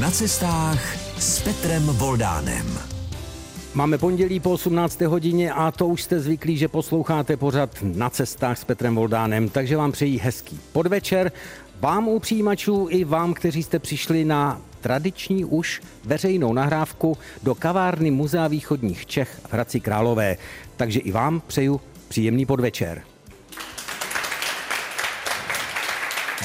Na cestách s Petrem Voldánem. Máme pondělí po 18. hodině a to už jste zvyklí, že posloucháte pořad na cestách s Petrem Voldánem, takže vám přejí hezký podvečer. Vám u přijímačů i vám, kteří jste přišli na tradiční už veřejnou nahrávku do kavárny Muzea východních Čech v Hradci Králové. Takže i vám přeju příjemný podvečer.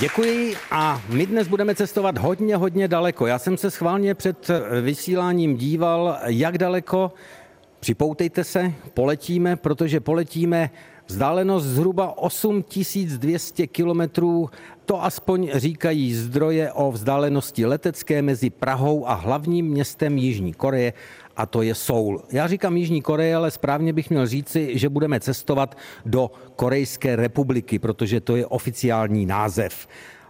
Děkuji a my dnes budeme cestovat hodně, hodně daleko. Já jsem se schválně před vysíláním díval, jak daleko. Připoutejte se, poletíme, protože poletíme vzdálenost zhruba 8200 kilometrů. To aspoň říkají zdroje o vzdálenosti letecké mezi Prahou a hlavním městem Jižní Koreje a to je Seoul. Já říkám Jižní Koreje, ale správně bych měl říci, že budeme cestovat do Korejské republiky, protože to je oficiální název.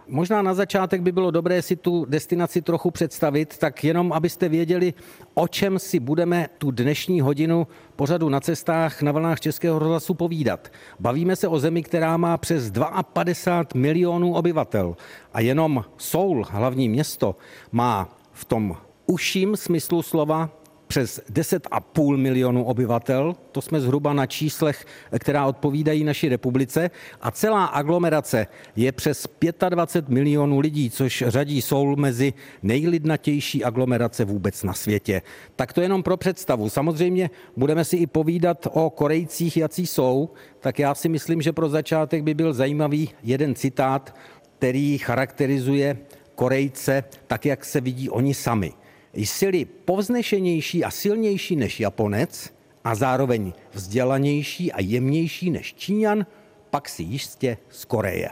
Možná na začátek by bylo dobré si tu destinaci trochu představit, tak jenom abyste věděli, o čem si budeme tu dnešní hodinu pořadu na cestách na vlnách Českého rozhlasu povídat. Bavíme se o zemi, která má přes 52 milionů obyvatel a jenom Seoul, hlavní město, má v tom užším smyslu slova přes 10,5 milionů obyvatel, to jsme zhruba na číslech, která odpovídají naší republice, a celá aglomerace je přes 25 milionů lidí, což řadí Soul mezi nejlidnatější aglomerace vůbec na světě. Tak to jenom pro představu. Samozřejmě budeme si i povídat o Korejcích, jací jsou, tak já si myslím, že pro začátek by byl zajímavý jeden citát, který charakterizuje Korejce tak, jak se vidí oni sami jsi povznešenější a silnější než Japonec a zároveň vzdělanější a jemnější než Číňan, pak si jistě z Koreje.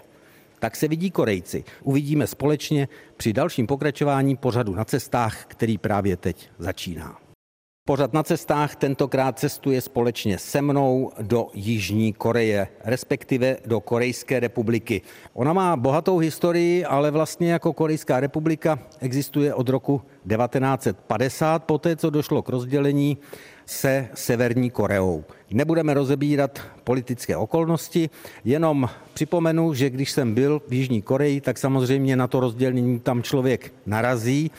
Tak se vidí Korejci. Uvidíme společně při dalším pokračování pořadu na cestách, který právě teď začíná. Pořad na cestách tentokrát cestuje společně se mnou do Jižní Koreje, respektive do Korejské republiky. Ona má bohatou historii, ale vlastně jako Korejská republika existuje od roku 1950, poté co došlo k rozdělení se Severní Koreou. Nebudeme rozebírat politické okolnosti, jenom připomenu, že když jsem byl v Jižní Koreji, tak samozřejmě na to rozdělení tam člověk narazí.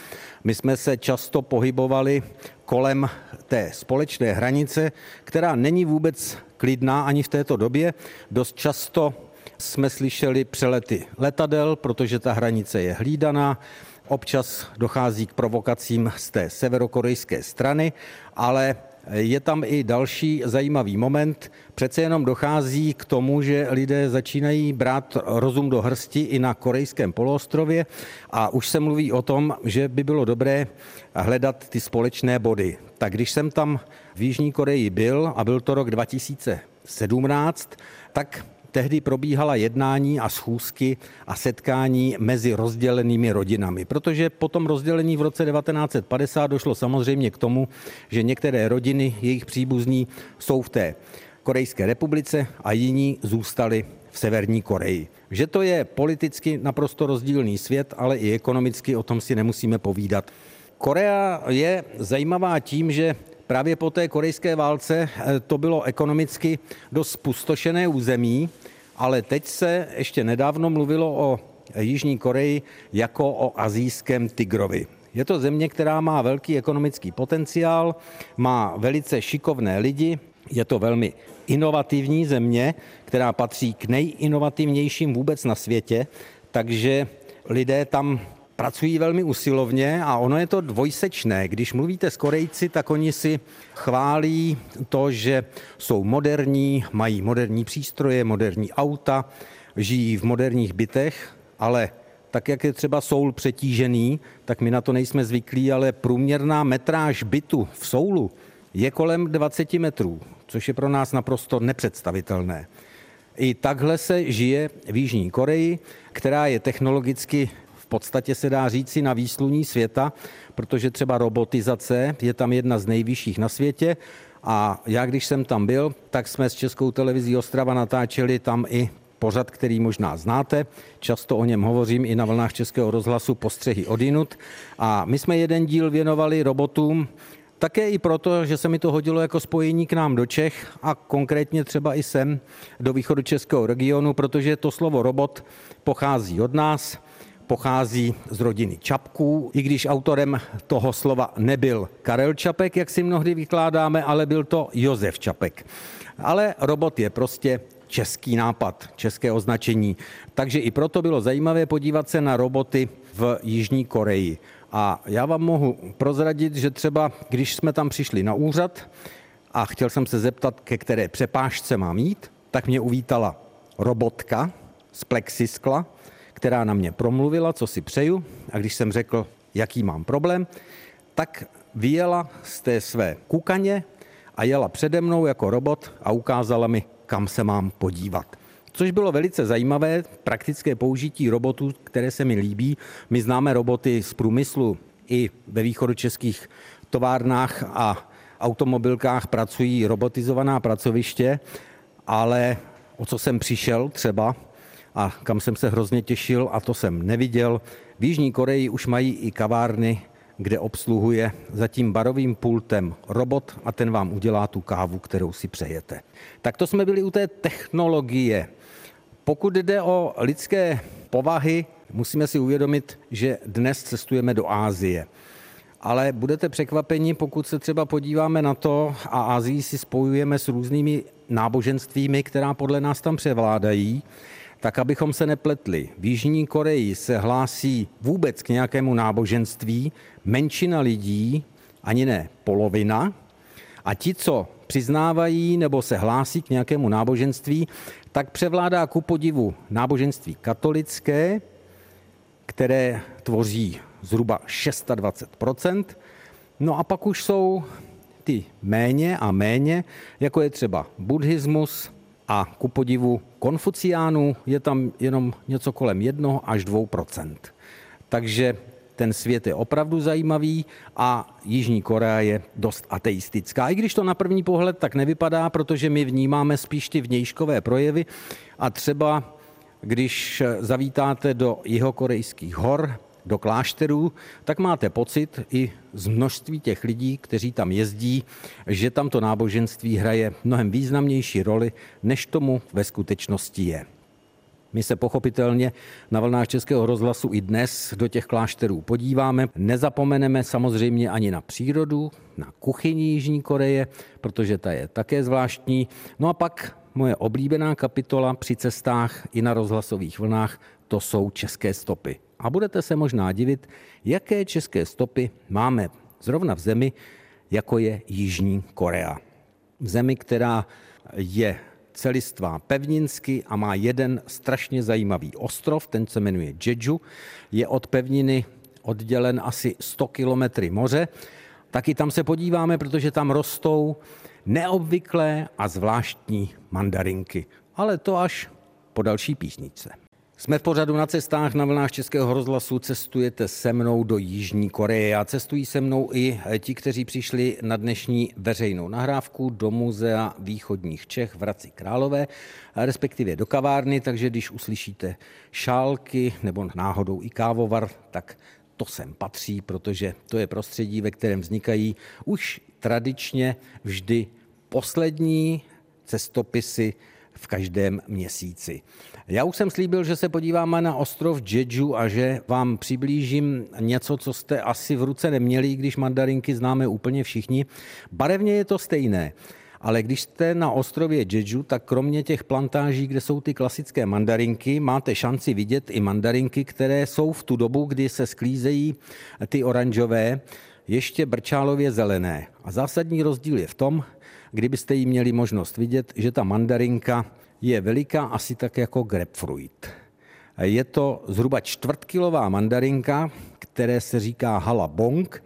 My jsme se často pohybovali kolem té společné hranice, která není vůbec klidná ani v této době. Dost často jsme slyšeli přelety letadel, protože ta hranice je hlídaná. Občas dochází k provokacím z té severokorejské strany, ale je tam i další zajímavý moment. Přece jenom dochází k tomu, že lidé začínají brát rozum do hrsti i na korejském poloostrově a už se mluví o tom, že by bylo dobré hledat ty společné body. Tak když jsem tam v Jižní Koreji byl, a byl to rok 2017, tak tehdy probíhala jednání a schůzky a setkání mezi rozdělenými rodinami. Protože po tom rozdělení v roce 1950 došlo samozřejmě k tomu, že některé rodiny, jejich příbuzní, jsou v té Korejské republice a jiní zůstali v Severní Koreji. Že to je politicky naprosto rozdílný svět, ale i ekonomicky o tom si nemusíme povídat. Korea je zajímavá tím, že právě po té korejské válce eh, to bylo ekonomicky dost spustošené území, ale teď se ještě nedávno mluvilo o Jižní Koreji jako o azijském tigrovi. Je to země, která má velký ekonomický potenciál, má velice šikovné lidi, je to velmi inovativní země, která patří k nejinovativnějším vůbec na světě, takže lidé tam pracují velmi usilovně a ono je to dvojsečné. Když mluvíte s Korejci, tak oni si chválí to, že jsou moderní, mají moderní přístroje, moderní auta, žijí v moderních bytech, ale tak, jak je třeba Soul přetížený, tak my na to nejsme zvyklí, ale průměrná metráž bytu v Soulu je kolem 20 metrů, což je pro nás naprosto nepředstavitelné. I takhle se žije v Jižní Koreji, která je technologicky podstatě se dá říci na výsluní světa, protože třeba robotizace je tam jedna z nejvyšších na světě a já, když jsem tam byl, tak jsme s Českou televizí Ostrava natáčeli tam i pořad, který možná znáte. Často o něm hovořím i na vlnách Českého rozhlasu Postřehy odinut. A my jsme jeden díl věnovali robotům, také i proto, že se mi to hodilo jako spojení k nám do Čech a konkrétně třeba i sem do východu českého regionu, protože to slovo robot pochází od nás pochází z rodiny Čapků, i když autorem toho slova nebyl Karel Čapek, jak si mnohdy vykládáme, ale byl to Josef Čapek. Ale robot je prostě český nápad, české označení. Takže i proto bylo zajímavé podívat se na roboty v Jižní Koreji. A já vám mohu prozradit, že třeba když jsme tam přišli na úřad a chtěl jsem se zeptat, ke které přepážce mám jít, tak mě uvítala robotka z plexiskla, která na mě promluvila, co si přeju. A když jsem řekl, jaký mám problém, tak vyjela z té své kukaně a jela přede mnou jako robot a ukázala mi, kam se mám podívat. Což bylo velice zajímavé, praktické použití robotů, které se mi líbí. My známe roboty z průmyslu i ve východočeských továrnách a automobilkách pracují robotizovaná pracoviště, ale o co jsem přišel třeba a kam jsem se hrozně těšil a to jsem neviděl. V Jižní Koreji už mají i kavárny, kde obsluhuje za tím barovým pultem robot a ten vám udělá tu kávu, kterou si přejete. Tak to jsme byli u té technologie. Pokud jde o lidské povahy, musíme si uvědomit, že dnes cestujeme do Ázie. Ale budete překvapeni, pokud se třeba podíváme na to a Ázii si spojujeme s různými náboženstvími, která podle nás tam převládají, tak abychom se nepletli. V Jižní Koreji se hlásí vůbec k nějakému náboženství menšina lidí, ani ne polovina, a ti, co přiznávají nebo se hlásí k nějakému náboženství, tak převládá ku podivu náboženství katolické, které tvoří zhruba 26% No a pak už jsou ty méně a méně, jako je třeba buddhismus a ku podivu konfuciánů je tam jenom něco kolem 1 až 2% Takže ten svět je opravdu zajímavý a Jižní Korea je dost ateistická. I když to na první pohled tak nevypadá, protože my vnímáme spíš ty vnějškové projevy a třeba když zavítáte do jihokorejských hor, do klášterů, tak máte pocit i z množství těch lidí, kteří tam jezdí, že tam to náboženství hraje mnohem významnější roli, než tomu ve skutečnosti je. My se pochopitelně na vlnách Českého rozhlasu i dnes do těch klášterů podíváme. Nezapomeneme samozřejmě ani na přírodu, na kuchyni Jižní Koreje, protože ta je také zvláštní. No a pak moje oblíbená kapitola při cestách i na rozhlasových vlnách, to jsou české stopy. A budete se možná divit, jaké české stopy máme zrovna v zemi, jako je Jižní Korea. V zemi, která je celistvá pevninsky a má jeden strašně zajímavý ostrov, ten se jmenuje Jeju. Je od pevniny oddělen asi 100 kilometry moře. Taky tam se podíváme, protože tam rostou neobvyklé a zvláštní mandarinky. Ale to až po další písničce. Jsme v pořadu na cestách na vlnách Českého rozhlasu. Cestujete se mnou do Jižní Koreje a cestují se mnou i ti, kteří přišli na dnešní veřejnou nahrávku do Muzea východních Čech v Hradci Králové, respektive do kavárny, takže když uslyšíte šálky nebo náhodou i kávovar, tak to sem patří, protože to je prostředí, ve kterém vznikají už tradičně vždy poslední cestopisy v každém měsíci. Já už jsem slíbil, že se podíváme na ostrov Jeju a že vám přiblížím něco, co jste asi v ruce neměli, když mandarinky známe úplně všichni. Barevně je to stejné. Ale když jste na ostrově Jeju, tak kromě těch plantáží, kde jsou ty klasické mandarinky, máte šanci vidět i mandarinky, které jsou v tu dobu, kdy se sklízejí ty oranžové, ještě brčálově zelené. A zásadní rozdíl je v tom, kdybyste ji měli možnost vidět, že ta mandarinka je veliká asi tak jako grapefruit. Je to zhruba čtvrtkilová mandarinka, které se říká hala bong.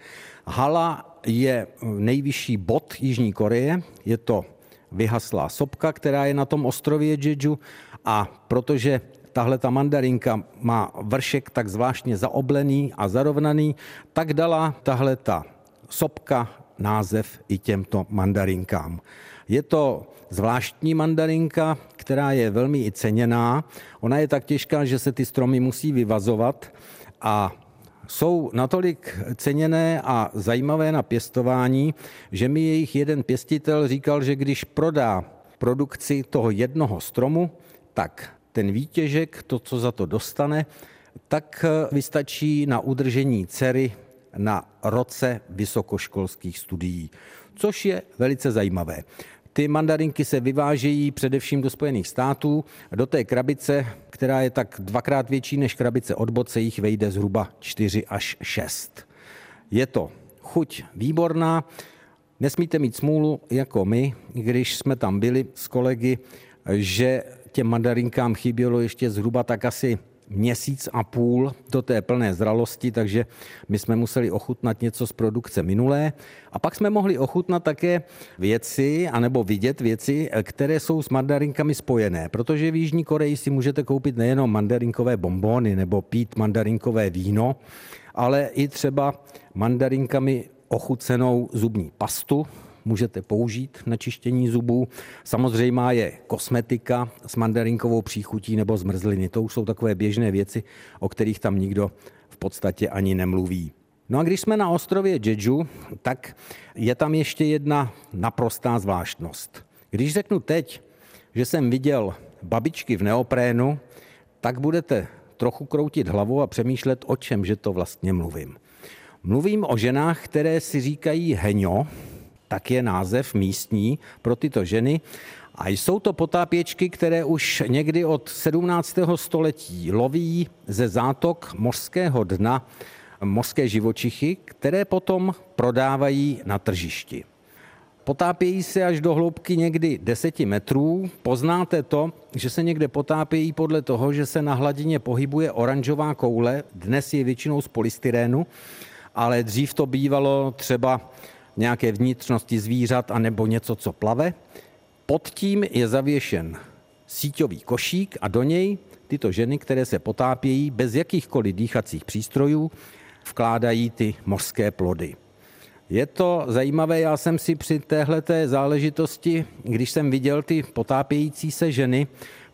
Hala je nejvyšší bod Jižní Koreje, je to vyhaslá sopka, která je na tom ostrově Jeju a protože tahle ta mandarinka má vršek tak zvláštně zaoblený a zarovnaný, tak dala tahle ta sopka název i těmto mandarinkám. Je to zvláštní mandarinka, která je velmi i ceněná. Ona je tak těžká, že se ty stromy musí vyvazovat a jsou natolik ceněné a zajímavé na pěstování, že mi jejich jeden pěstitel říkal, že když prodá produkci toho jednoho stromu, tak ten výtěžek, to, co za to dostane, tak eh, vystačí na udržení dcery na roce vysokoškolských studií, což je velice zajímavé. Ty mandarinky se vyvážejí především do Spojených států. Do té krabice, která je tak dvakrát větší než krabice od boce, jich vejde zhruba 4 až 6. Je to chuť výborná, nesmíte mít smůlu jako my, když jsme tam byli s kolegy, že těm mandarinkám chybělo ještě zhruba tak asi měsíc a půl do té plné zralosti, takže my jsme museli ochutnat něco z produkce minulé. A pak jsme mohli ochutnat také věci, anebo vidět věci, které jsou s mandarinkami spojené, protože v Jižní Koreji si můžete koupit nejenom mandarinkové bombony nebo pít mandarinkové víno, ale i třeba mandarinkami ochucenou zubní pastu, můžete použít na čištění zubů. Samozřejmě je kosmetika s mandarinkovou příchutí nebo zmrzliny. To už jsou takové běžné věci, o kterých tam nikdo v podstatě ani nemluví. No a když jsme na ostrově Jeju, tak je tam ještě jedna naprostá zvláštnost. Když řeknu teď, že jsem viděl babičky v neoprénu, tak budete trochu kroutit hlavou a přemýšlet, o čem že to vlastně mluvím. Mluvím o ženách, které si říkají heňo, tak je název místní pro tyto ženy. A jsou to potápěčky, které už někdy od 17. století loví ze zátok mořského dna mořské živočichy, které potom prodávají na tržišti. Potápějí se až do hloubky někdy 10 metrů. Poznáte to, že se někde potápějí podle toho, že se na hladině pohybuje oranžová koule, dnes je většinou z polystyrénu, ale dřív to bývalo třeba nějaké vnitřnosti zvířat a nebo něco, co plave. Pod tím je zavěšen síťový košík a do něj tyto ženy, které se potápějí bez jakýchkoliv dýchacích přístrojů, vkládají ty mořské plody. Je to zajímavé, já jsem si při téhleté záležitosti, když jsem viděl ty potápějící se ženy,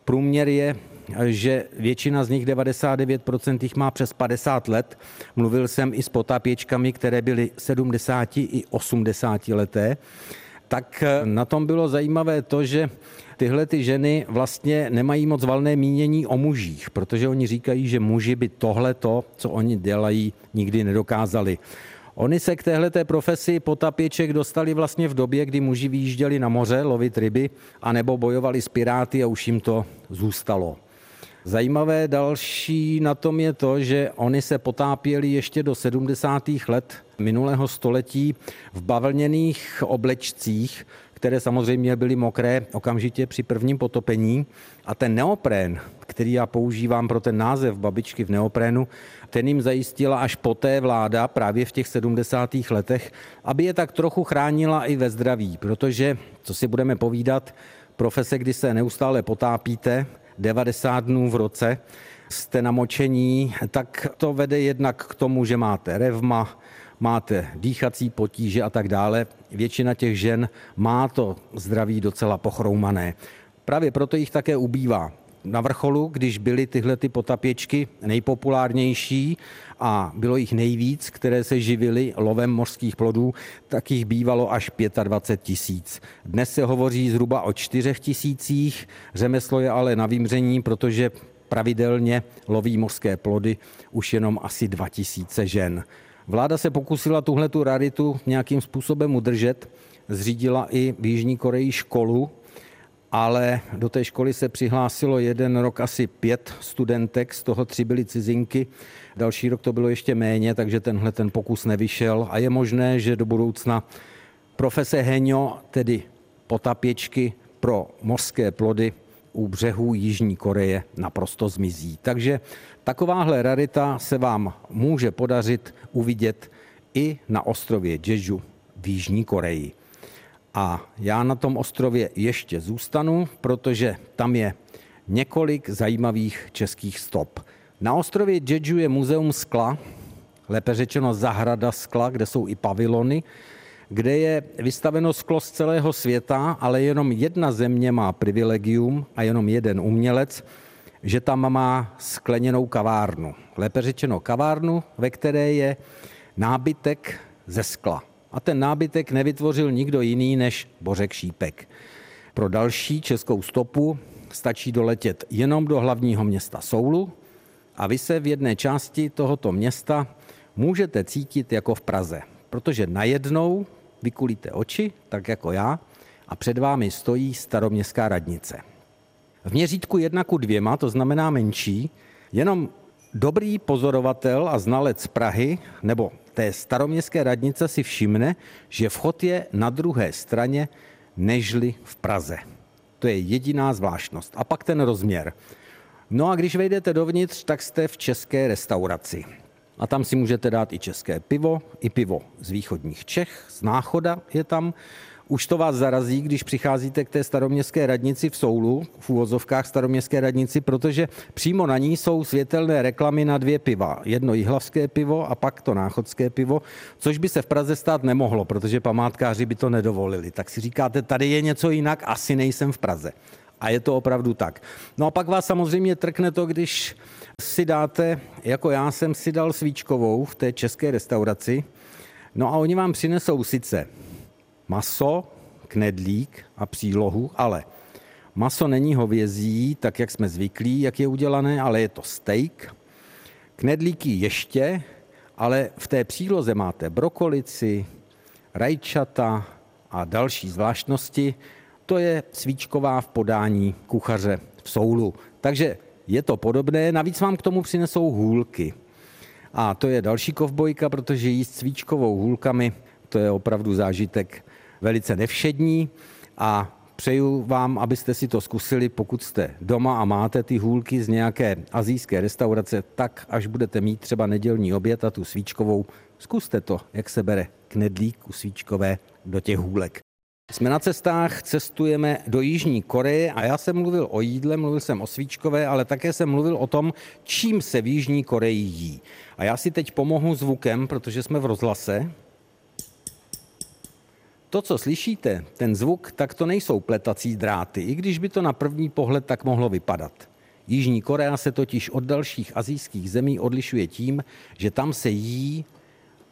průměr je že většina z nich, 99% jich má přes 50 let. Mluvil jsem i s potápěčkami, které byly 70 i 80 leté. Tak na tom bylo zajímavé to, že tyhle ty ženy vlastně nemají moc valné mínění o mužích, protože oni říkají, že muži by tohle to, co oni dělají, nikdy nedokázali. Oni se k téhleté profesi potapěček dostali vlastně v době, kdy muži vyjížděli na moře lovit ryby, anebo bojovali s piráty a už jim to zůstalo. Zajímavé další na tom je to, že oni se potápěli ještě do 70. let minulého století v bavlněných oblečcích, které samozřejmě byly mokré okamžitě při prvním potopení. A ten neoprén, který já používám pro ten název babičky v neoprénu, ten jim zajistila až poté vláda právě v těch 70. letech, aby je tak trochu chránila i ve zdraví, protože, co si budeme povídat, profese, kdy se neustále potápíte, 90 dnů v roce jste namočení, tak to vede jednak k tomu, že máte revma, máte dýchací potíže a tak dále. Většina těch žen má to zdraví docela pochroumané. Právě proto jich také ubývá. Na vrcholu, když byly tyhle ty potapěčky nejpopulárnější a bylo jich nejvíc, které se živily lovem mořských plodů, tak jich bývalo až 25 tisíc. Dnes se hovoří zhruba o 4 tisících, řemeslo je ale na vymření, protože pravidelně loví mořské plody už jenom asi 2000 žen. Vláda se pokusila tuhle tu raritu nějakým způsobem udržet, zřídila i v Jižní Koreji školu, ale do té školy se přihlásilo jeden rok asi pět studentek, z toho tři byly cizinky, další rok to bylo ještě méně, takže tenhle ten pokus nevyšel a je možné, že do budoucna profese Heňo, tedy potapěčky pro mořské plody u břehů Jižní Koreje naprosto zmizí. Takže takováhle rarita se vám může podařit uvidět i na ostrově Jeju v Jižní Koreji. A já na tom ostrově ještě zůstanu, protože tam je několik zajímavých českých stop. Na ostrově Jeju je muzeum skla, lépe řečeno zahrada skla, kde jsou i pavilony, kde je vystaveno sklo z celého světa, ale jenom jedna země má privilegium a jenom jeden umělec, že tam má skleněnou kavárnu. Lépe řečeno kavárnu, ve které je nábytek ze skla. A ten nábytek nevytvořil nikdo jiný než Bořek Šípek. Pro další českou stopu stačí doletět jenom do hlavního města Soulu a vy se v jedné části tohoto města můžete cítit jako v Praze, protože najednou vykulíte oči, tak jako já, a před vámi stojí staroměstská radnice. V měřítku jedna ku dvěma, to znamená menší, jenom dobrý pozorovatel a znalec Prahy nebo té staroměstské radnice si všimne, že vchod je na druhé straně nežli v Praze. To je jediná zvláštnost. A pak ten rozměr. No a když vejdete dovnitř, tak jste v české restauraci. A tam si můžete dát i české pivo, i pivo z východních Čech, z Náchoda je tam. Už to vás zarazí, když přicházíte k té staroměstské radnici v Soulu, v úvozovkách staroměstské radnici, protože přímo na ní jsou světelné reklamy na dvě piva. Jedno jihlavské pivo a pak to náchodské pivo, což by se v Praze stát nemohlo, protože památkáři by to nedovolili. Tak si říkáte, tady je něco jinak, asi nejsem v Praze. A je to opravdu tak. No a pak vás samozřejmě trkne to, když si dáte, jako já jsem si dal svíčkovou v té české restauraci, no a oni vám přinesou sice maso, knedlík a přílohu, ale maso není hovězí, tak jak jsme zvyklí, jak je udělané, ale je to steak. Knedlíky ještě, ale v té příloze máte brokolici, rajčata a další zvláštnosti. To je svíčková v podání kuchaře v soulu. Takže je to podobné, navíc vám k tomu přinesou hůlky. A to je další kovbojka, protože jíst svíčkovou hůlkami, to je opravdu zážitek velice nevšední a přeju vám, abyste si to zkusili, pokud jste doma a máte ty hůlky z nějaké azijské restaurace, tak až budete mít třeba nedělní oběd a tu svíčkovou, zkuste to, jak se bere knedlík u svíčkové do těch hůlek. Jsme na cestách, cestujeme do Jižní Koreje a já jsem mluvil o jídle, mluvil jsem o svíčkové, ale také jsem mluvil o tom, čím se v Jižní Koreji jí. A já si teď pomohu zvukem, protože jsme v rozhlase, to, co slyšíte, ten zvuk, tak to nejsou pletací dráty, i když by to na první pohled tak mohlo vypadat. Jižní Korea se totiž od dalších azijských zemí odlišuje tím, že tam se jí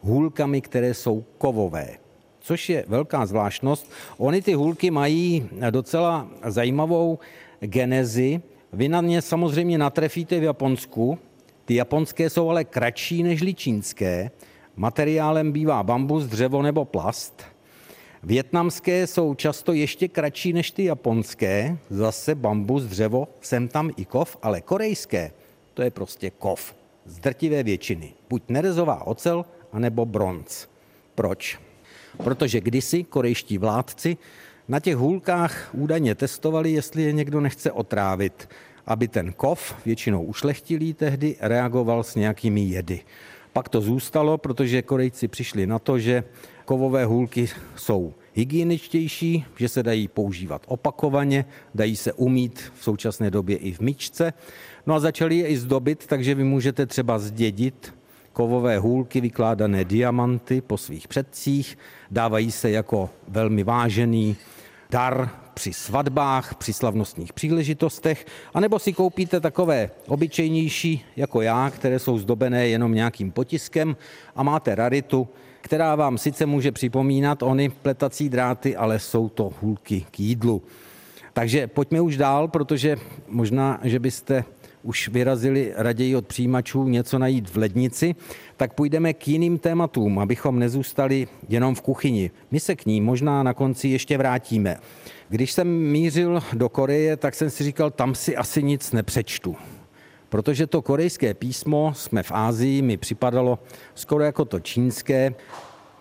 hůlkami, které jsou kovové. Což je velká zvláštnost. Ony ty hůlky mají docela zajímavou genezi. Vy na ně samozřejmě natrefíte v Japonsku. Ty japonské jsou ale kratší než čínské. Materiálem bývá bambus, dřevo nebo plast. Větnamské jsou často ještě kratší než ty japonské, zase bambus, dřevo, sem tam i kov, ale korejské, to je prostě kov. Z drtivé většiny. Buď nerezová ocel, anebo bronz. Proč? Protože kdysi korejští vládci na těch hůlkách údajně testovali, jestli je někdo nechce otrávit, aby ten kov, většinou ušlechtilý tehdy, reagoval s nějakými jedy. Pak to zůstalo, protože Korejci přišli na to, že kovové hůlky jsou hygieničtější, že se dají používat opakovaně, dají se umít v současné době i v myčce. No a začali je i zdobit, takže vy můžete třeba zdědit kovové hůlky, vykládané diamanty po svých předcích, dávají se jako velmi vážený dar při svatbách, při slavnostních příležitostech, anebo si koupíte takové obyčejnější jako já, které jsou zdobené jenom nějakým potiskem a máte raritu, která vám sice může připomínat ony pletací dráty, ale jsou to hůlky k jídlu. Takže pojďme už dál, protože možná, že byste už vyrazili raději od přijímačů něco najít v lednici, tak půjdeme k jiným tématům, abychom nezůstali jenom v kuchyni. My se k ní možná na konci ještě vrátíme. Když jsem mířil do Koreje, tak jsem si říkal, tam si asi nic nepřečtu. Protože to korejské písmo jsme v Ázii, mi připadalo skoro jako to čínské,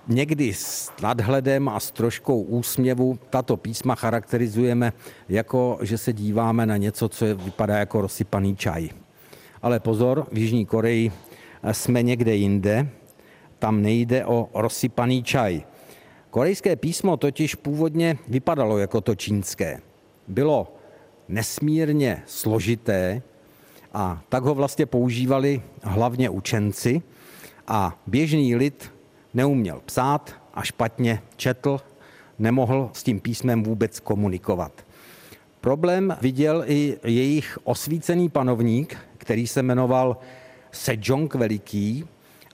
Někdy s nadhledem a s troškou úsměvu tato písma charakterizujeme jako, že se díváme na něco, co je, vypadá jako rozsypaný čaj. Ale pozor, v Jižní Koreji jsme někde jinde, tam nejde o rozsypaný čaj. Korejské písmo totiž původně vypadalo jako to čínské. Bylo nesmírně složité a tak ho vlastně používali hlavně učenci a běžný lid neuměl psát a špatně četl, nemohl s tím písmem vůbec komunikovat. Problém viděl i jejich osvícený panovník, který se jmenoval Sejong Veliký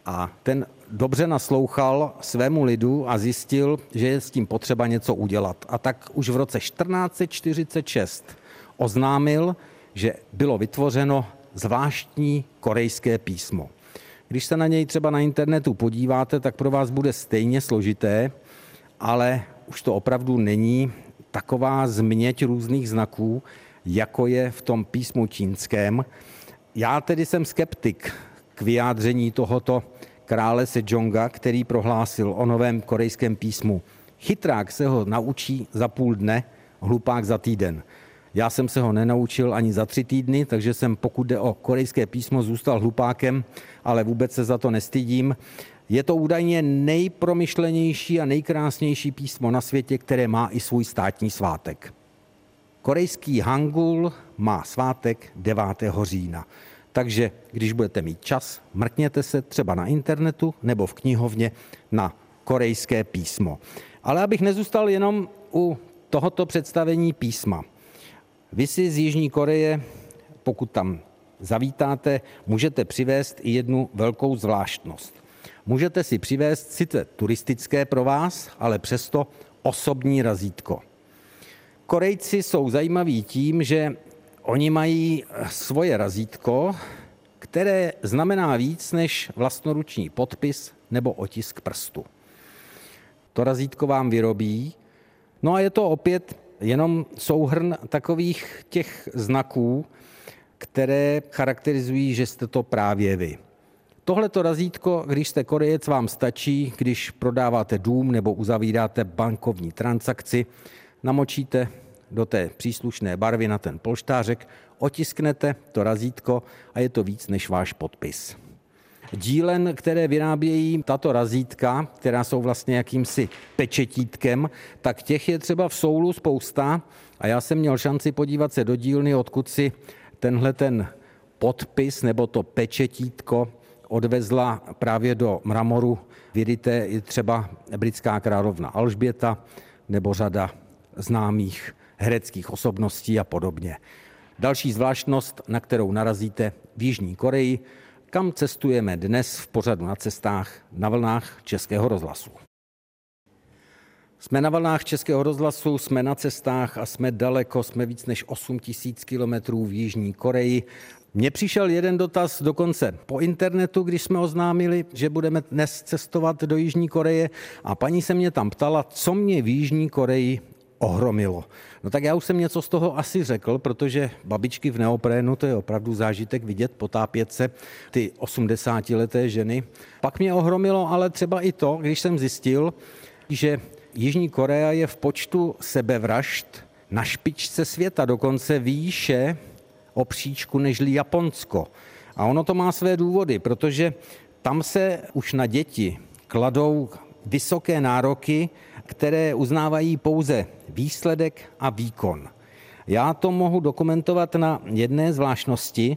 a ten dobře naslouchal svému lidu a zjistil, že je s tím potřeba něco udělat. A tak už v roce 1446 oznámil, že bylo vytvořeno zvláštní korejské písmo. Když se na něj třeba na internetu podíváte, tak pro vás bude stejně složité, ale už to opravdu není taková změť různých znaků, jako je v tom písmu čínském. Já tedy jsem skeptik k vyjádření tohoto krále Sejonga, který prohlásil o novém korejském písmu. Chytrák se ho naučí za půl dne, hlupák za týden. Já jsem se ho nenaučil ani za tři týdny, takže jsem, pokud jde o korejské písmo, zůstal hlupákem, ale vůbec se za to nestydím. Je to údajně nejpromyšlenější a nejkrásnější písmo na světě, které má i svůj státní svátek. Korejský Hangul má svátek 9. října. Takže když budete mít čas, mrkněte se třeba na internetu nebo v knihovně na korejské písmo. Ale abych nezůstal jenom u tohoto představení písma. Vy si z Jižní Koreje, pokud tam zavítáte, můžete přivést i jednu velkou zvláštnost. Můžete si přivést sice turistické pro vás, ale přesto osobní razítko. Korejci jsou zajímaví tím, že oni mají svoje razítko, které znamená víc než vlastnoruční podpis nebo otisk prstu. To razítko vám vyrobí, no a je to opět jenom souhrn takových těch znaků, které charakterizují, že jste to právě vy. Tohleto razítko, když jste Korejec, vám stačí, když prodáváte dům nebo uzavíráte bankovní transakci, namočíte do té příslušné barvy na ten polštářek, otisknete to razítko a je to víc než váš podpis. Dílen, které vyrábějí tato razítka, která jsou vlastně jakýmsi pečetítkem, tak těch je třeba v soulu spousta a já jsem měl šanci podívat se do dílny, odkud si tenhle ten podpis nebo to pečetítko odvezla právě do mramoru vyryté i třeba britská královna Alžběta nebo řada známých hereckých osobností a podobně. Další zvláštnost, na kterou narazíte v Jižní Koreji, kam cestujeme dnes v pořadu na cestách na vlnách Českého rozhlasu. Jsme na vlnách Českého rozhlasu, jsme na cestách a jsme daleko, jsme víc než 8 tisíc kilometrů v Jižní Koreji. Mně přišel jeden dotaz dokonce po internetu, když jsme oznámili, že budeme dnes cestovat do Jižní Koreje a paní se mě tam ptala, co mě v Jižní Koreji ohromilo. No tak já už jsem něco z toho asi řekl, protože babičky v neoprénu, to je opravdu zážitek vidět, potápět se ty 80-leté ženy. Pak mě ohromilo ale třeba i to, když jsem zjistil, že Jižní Korea je v počtu sebevražd na špičce světa, dokonce výše o příčku nežli Japonsko. A ono to má své důvody, protože tam se už na děti kladou vysoké nároky, které uznávají pouze výsledek a výkon. Já to mohu dokumentovat na jedné zvláštnosti.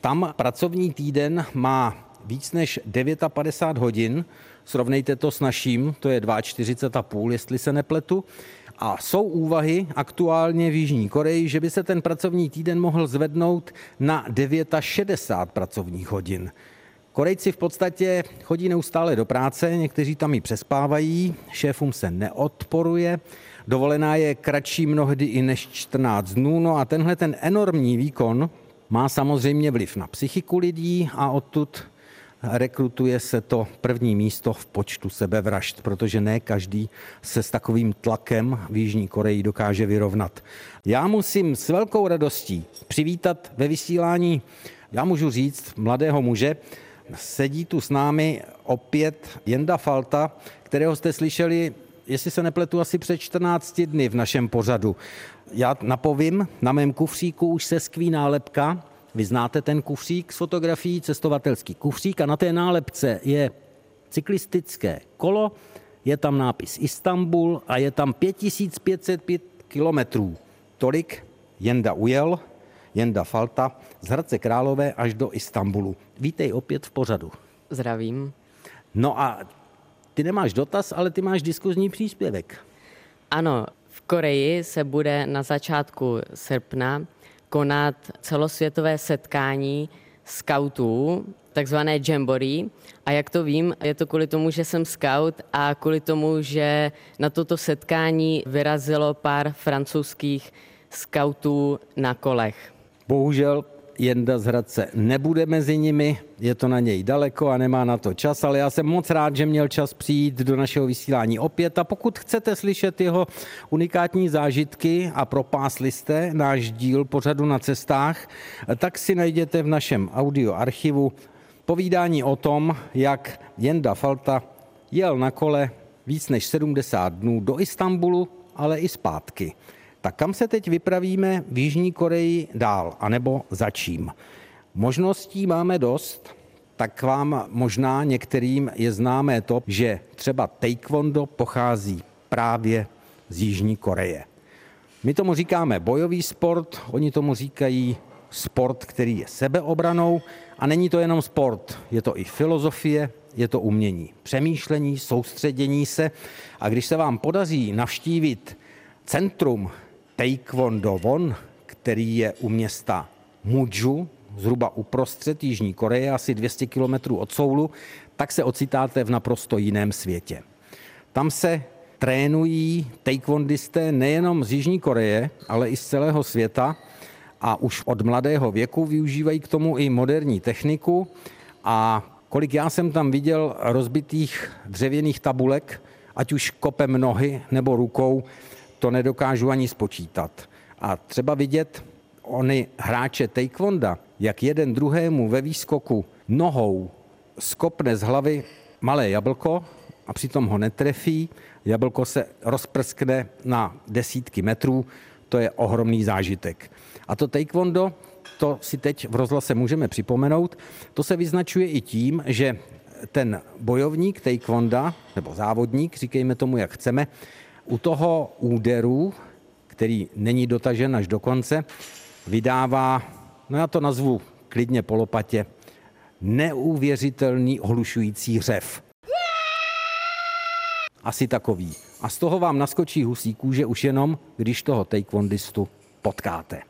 Tam pracovní týden má víc než 59 hodin, srovnejte to s naším, to je 42,5, jestli se nepletu. A jsou úvahy aktuálně v Jižní Koreji, že by se ten pracovní týden mohl zvednout na 69 pracovních hodin. Korejci v podstatě chodí neustále do práce, někteří tam i přespávají, šéfům se neodporuje, dovolená je kratší mnohdy i než 14 dnů, no a tenhle ten enormní výkon má samozřejmě vliv na psychiku lidí a odtud rekrutuje se to první místo v počtu sebevražd, protože ne každý se s takovým tlakem v Jižní Koreji dokáže vyrovnat. Já musím s velkou radostí přivítat ve vysílání, já můžu říct, mladého muže, sedí tu s námi opět Jenda Falta, kterého jste slyšeli, jestli se nepletu, asi před 14 dny v našem pořadu. Já napovím, na mém kufříku už se skví nálepka, vy znáte ten kufřík s fotografií, cestovatelský kufřík a na té nálepce je cyklistické kolo, je tam nápis Istanbul a je tam 5505 kilometrů. Tolik Jenda ujel, Jenda Falta z Hradce Králové až do Istanbulu. Vítej opět v pořadu. Zdravím. No a ty nemáš dotaz, ale ty máš diskuzní příspěvek. Ano, v Koreji se bude na začátku srpna konat celosvětové setkání skautů, takzvané jamboree. A jak to vím, je to kvůli tomu, že jsem scout a kvůli tomu, že na toto setkání vyrazilo pár francouzských skautů na kolech. Bohužel Jenda z Hradce nebude mezi nimi, je to na něj daleko a nemá na to čas, ale já jsem moc rád, že měl čas přijít do našeho vysílání opět a pokud chcete slyšet jeho unikátní zážitky a propásli jste náš díl pořadu na cestách, tak si najděte v našem audioarchivu povídání o tom, jak Jenda Falta jel na kole víc než 70 dnů do Istanbulu, ale i zpátky. Tak kam se teď vypravíme v Jižní Koreji dál, anebo za čím? Možností máme dost, tak vám možná některým je známé to, že třeba taekwondo pochází právě z Jižní Koreje. My tomu říkáme bojový sport, oni tomu říkají sport, který je sebeobranou a není to jenom sport, je to i filozofie, je to umění, přemýšlení, soustředění se a když se vám podaří navštívit centrum Taekwondo Won, který je u města Muju, zhruba uprostřed Jižní Koreje, asi 200 kilometrů od Soulu, tak se ocitáte v naprosto jiném světě. Tam se trénují taekwondisté nejenom z Jižní Koreje, ale i z celého světa a už od mladého věku využívají k tomu i moderní techniku a kolik já jsem tam viděl rozbitých dřevěných tabulek, ať už kopem nohy nebo rukou, to nedokážu ani spočítat. A třeba vidět ony hráče taekwonda, jak jeden druhému ve výskoku nohou skopne z hlavy malé jablko a přitom ho netrefí, jablko se rozprskne na desítky metrů, to je ohromný zážitek. A to taekwondo, to si teď v rozhlase můžeme připomenout, to se vyznačuje i tím, že ten bojovník taekwonda, nebo závodník, říkejme tomu, jak chceme, u toho úderu, který není dotažen až do konce, vydává, no já to nazvu klidně polopatě, neuvěřitelný ohlušující řev. Asi takový. A z toho vám naskočí husí kůže už jenom, když toho taekwondistu potkáte.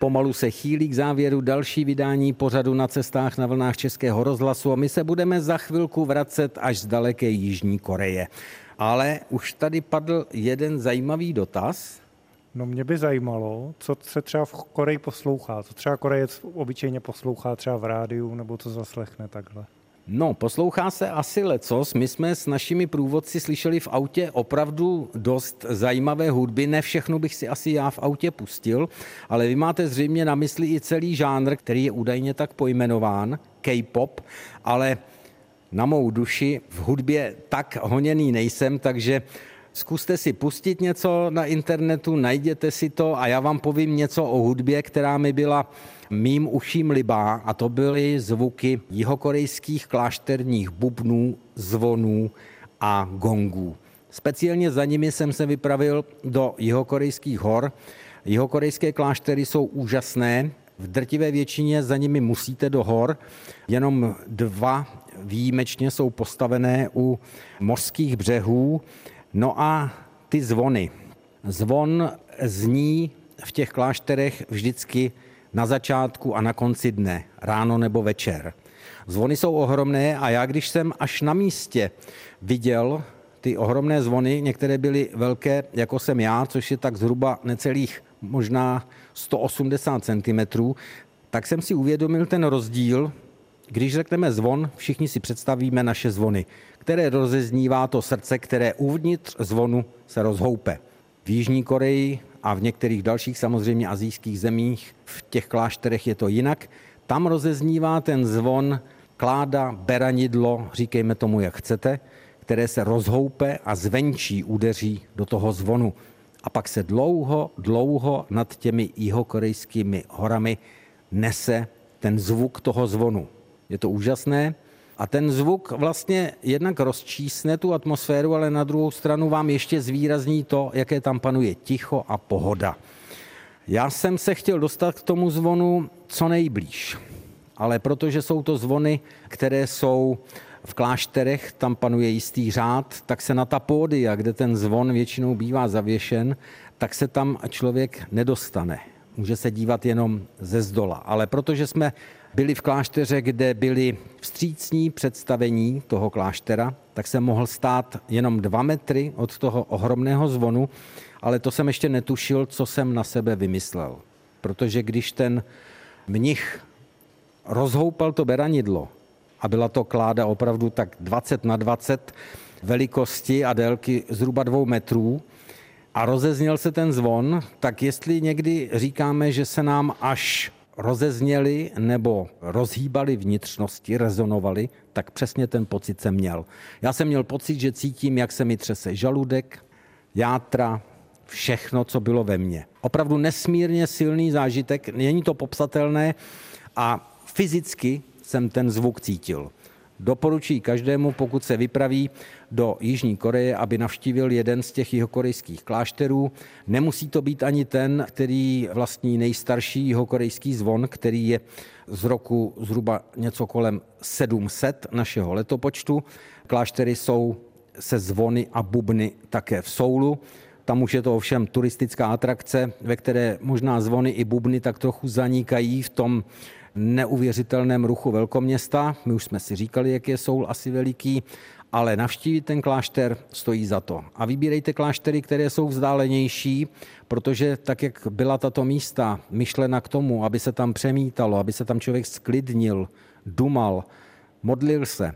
Pomalu se chýlí k závěru další vydání pořadu na cestách na vlnách Českého rozhlasu a my se budeme za chvilku vracet až z daleké Jižní Koreje. Ale už tady padl jeden zajímavý dotaz. No mě by zajímalo, co se třeba v Koreji poslouchá. Co třeba Korejec obyčejně poslouchá třeba v rádiu, nebo co zaslechne takhle. No, poslouchá se asi lecos. My jsme s našimi průvodci slyšeli v autě opravdu dost zajímavé hudby. Ne všechno bych si asi já v autě pustil, ale vy máte zřejmě na mysli i celý žánr, který je údajně tak pojmenován, K-pop, ale na mou duši v hudbě tak honěný nejsem, takže zkuste si pustit něco na internetu, najděte si to a já vám povím něco o hudbě, která mi byla mým uším libá a to byly zvuky jihokorejských klášterních bubnů, zvonů a gongů. Speciálně za nimi jsem se vypravil do jihokorejských hor. Jihokorejské kláštery jsou úžasné, v drtivé většině za nimi musíte do hor. Jenom dva výjimečně jsou postavené u mořských břehů. No a ty zvony. Zvon zní v těch klášterech vždycky na začátku a na konci dne, ráno nebo večer. Zvony jsou ohromné a já, když jsem až na místě viděl ty ohromné zvony, některé byly velké, jako jsem já, což je tak zhruba necelých možná 180 cm, tak jsem si uvědomil ten rozdíl. Když řekneme zvon, všichni si představíme naše zvony, které rozeznívá to srdce, které uvnitř zvonu se rozhoupe. V Jižní Koreji a v některých dalších samozřejmě azijských zemích, v těch klášterech je to jinak. Tam rozeznívá ten zvon kláda, beranidlo, říkejme tomu, jak chcete, které se rozhoupe a zvenčí udeří do toho zvonu. A pak se dlouho, dlouho nad těmi jihokorejskými horami nese ten zvuk toho zvonu. Je to úžasné. A ten zvuk vlastně jednak rozčísne tu atmosféru, ale na druhou stranu vám ještě zvýrazní to, jaké tam panuje ticho a pohoda. Já jsem se chtěl dostat k tomu zvonu co nejblíž, ale protože jsou to zvony, které jsou v klášterech, tam panuje jistý řád, tak se na ta pódia, kde ten zvon většinou bývá zavěšen, tak se tam člověk nedostane. Může se dívat jenom ze zdola. Ale protože jsme byli v klášteře, kde byly vstřícní představení toho kláštera, tak jsem mohl stát jenom dva metry od toho ohromného zvonu, ale to jsem ještě netušil, co jsem na sebe vymyslel. Protože když ten mnich rozhoupal to beranidlo a byla to kláda opravdu tak 20 na 20 velikosti a délky zhruba dvou metrů a rozezněl se ten zvon, tak jestli někdy říkáme, že se nám až rozezněli nebo rozhýbali vnitřnosti, rezonovali, tak přesně ten pocit jsem měl. Já jsem měl pocit, že cítím, jak se mi třese žaludek, játra, všechno, co bylo ve mně. Opravdu nesmírně silný zážitek, není to popsatelné a fyzicky jsem ten zvuk cítil. Doporučuji každému, pokud se vypraví do Jižní Koreje, aby navštívil jeden z těch jihokorejských klášterů. Nemusí to být ani ten, který vlastní nejstarší jihokorejský zvon, který je z roku zhruba něco kolem 700 našeho letopočtu. Kláštery jsou se zvony a bubny také v Soulu. Tam už je to ovšem turistická atrakce, ve které možná zvony i bubny tak trochu zanikají v tom neuvěřitelném ruchu velkoměsta. My už jsme si říkali, jak je Soul asi veliký, ale navštívit ten klášter stojí za to. A vybírejte kláštery, které jsou vzdálenější, protože tak, jak byla tato místa myšlena k tomu, aby se tam přemítalo, aby se tam člověk sklidnil, dumal, modlil se,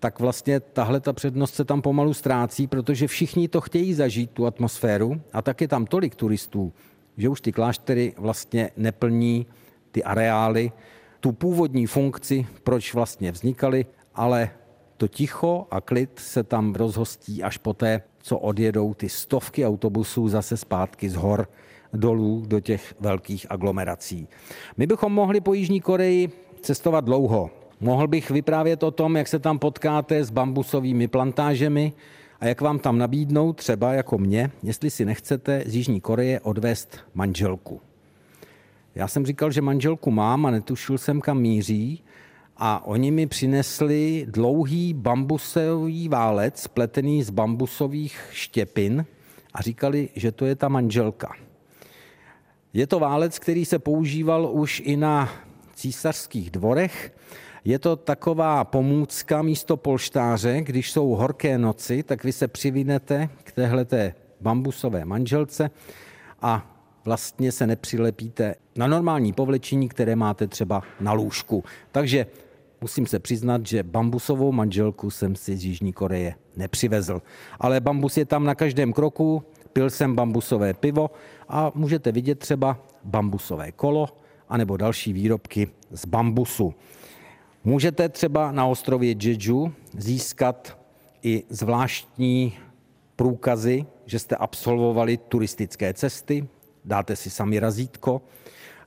tak vlastně tahle ta přednost se tam pomalu ztrácí, protože všichni to chtějí zažít, tu atmosféru, a tak je tam tolik turistů, že už ty kláštery vlastně neplní ty areály, tu původní funkci, proč vlastně vznikaly, ale to ticho a klid se tam rozhostí až poté, co odjedou ty stovky autobusů zase zpátky z hor dolů do těch velkých aglomerací. My bychom mohli po Jižní Koreji cestovat dlouho. Mohl bych vyprávět o tom, jak se tam potkáte s bambusovými plantážemi a jak vám tam nabídnou, třeba jako mě, jestli si nechcete z Jižní Koreje odvést manželku. Já jsem říkal, že manželku mám a netušil jsem, kam míří. A oni mi přinesli dlouhý bambusový válec, spletený z bambusových štěpin a říkali, že to je ta manželka. Je to válec, který se používal už i na císařských dvorech. Je to taková pomůcka místo polštáře, když jsou horké noci, tak vy se přivinete k téhleté bambusové manželce a vlastně se nepřilepíte na normální povlečení, které máte třeba na lůžku. Takže musím se přiznat, že bambusovou manželku jsem si z Jižní Koreje nepřivezl. Ale bambus je tam na každém kroku, pil jsem bambusové pivo a můžete vidět třeba bambusové kolo anebo další výrobky z bambusu. Můžete třeba na ostrově Jeju získat i zvláštní průkazy, že jste absolvovali turistické cesty, dáte si sami razítko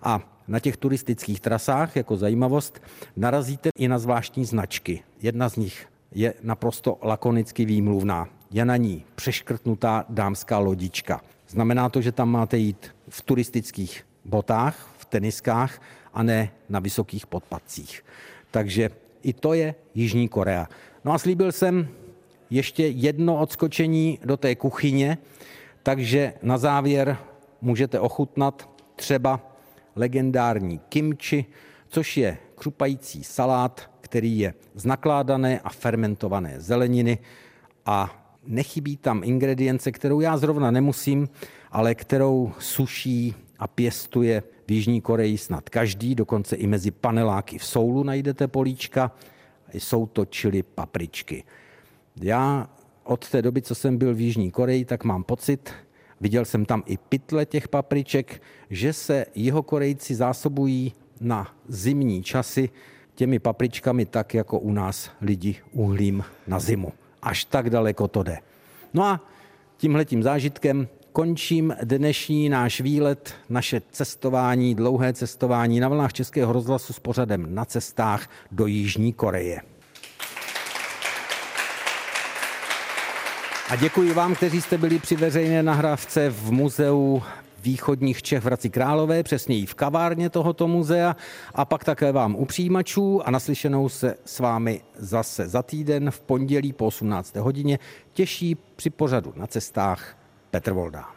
a na těch turistických trasách jako zajímavost narazíte i na zvláštní značky. Jedna z nich je naprosto lakonicky výmluvná. Je na ní přeškrtnutá dámská lodička. Znamená to, že tam máte jít v turistických botách, v teniskách a ne na vysokých podpadcích. Takže i to je Jižní Korea. No a slíbil jsem ještě jedno odskočení do té kuchyně, takže na závěr můžete ochutnat třeba legendární kimči, což je křupající salát, který je z nakládané a fermentované zeleniny a nechybí tam ingredience, kterou já zrovna nemusím, ale kterou suší a pěstuje v Jižní Koreji snad každý, dokonce i mezi paneláky v Soulu najdete políčka, jsou to čili papričky. Já od té doby, co jsem byl v Jižní Koreji, tak mám pocit, Viděl jsem tam i pytle těch papriček, že se jeho Korejci zásobují na zimní časy těmi papričkami tak, jako u nás lidi uhlím na zimu. Až tak daleko to jde. No a tímhletím zážitkem končím dnešní náš výlet, naše cestování, dlouhé cestování na vlnách Českého rozhlasu s pořadem na cestách do Jižní Koreje. A děkuji vám, kteří jste byli při veřejné nahrávce v muzeu východních Čech v Hradci Králové, přesněji v kavárně tohoto muzea a pak také vám u přijímačů a naslyšenou se s vámi zase za týden v pondělí po 18. hodině těší při pořadu na cestách Petr Voldán.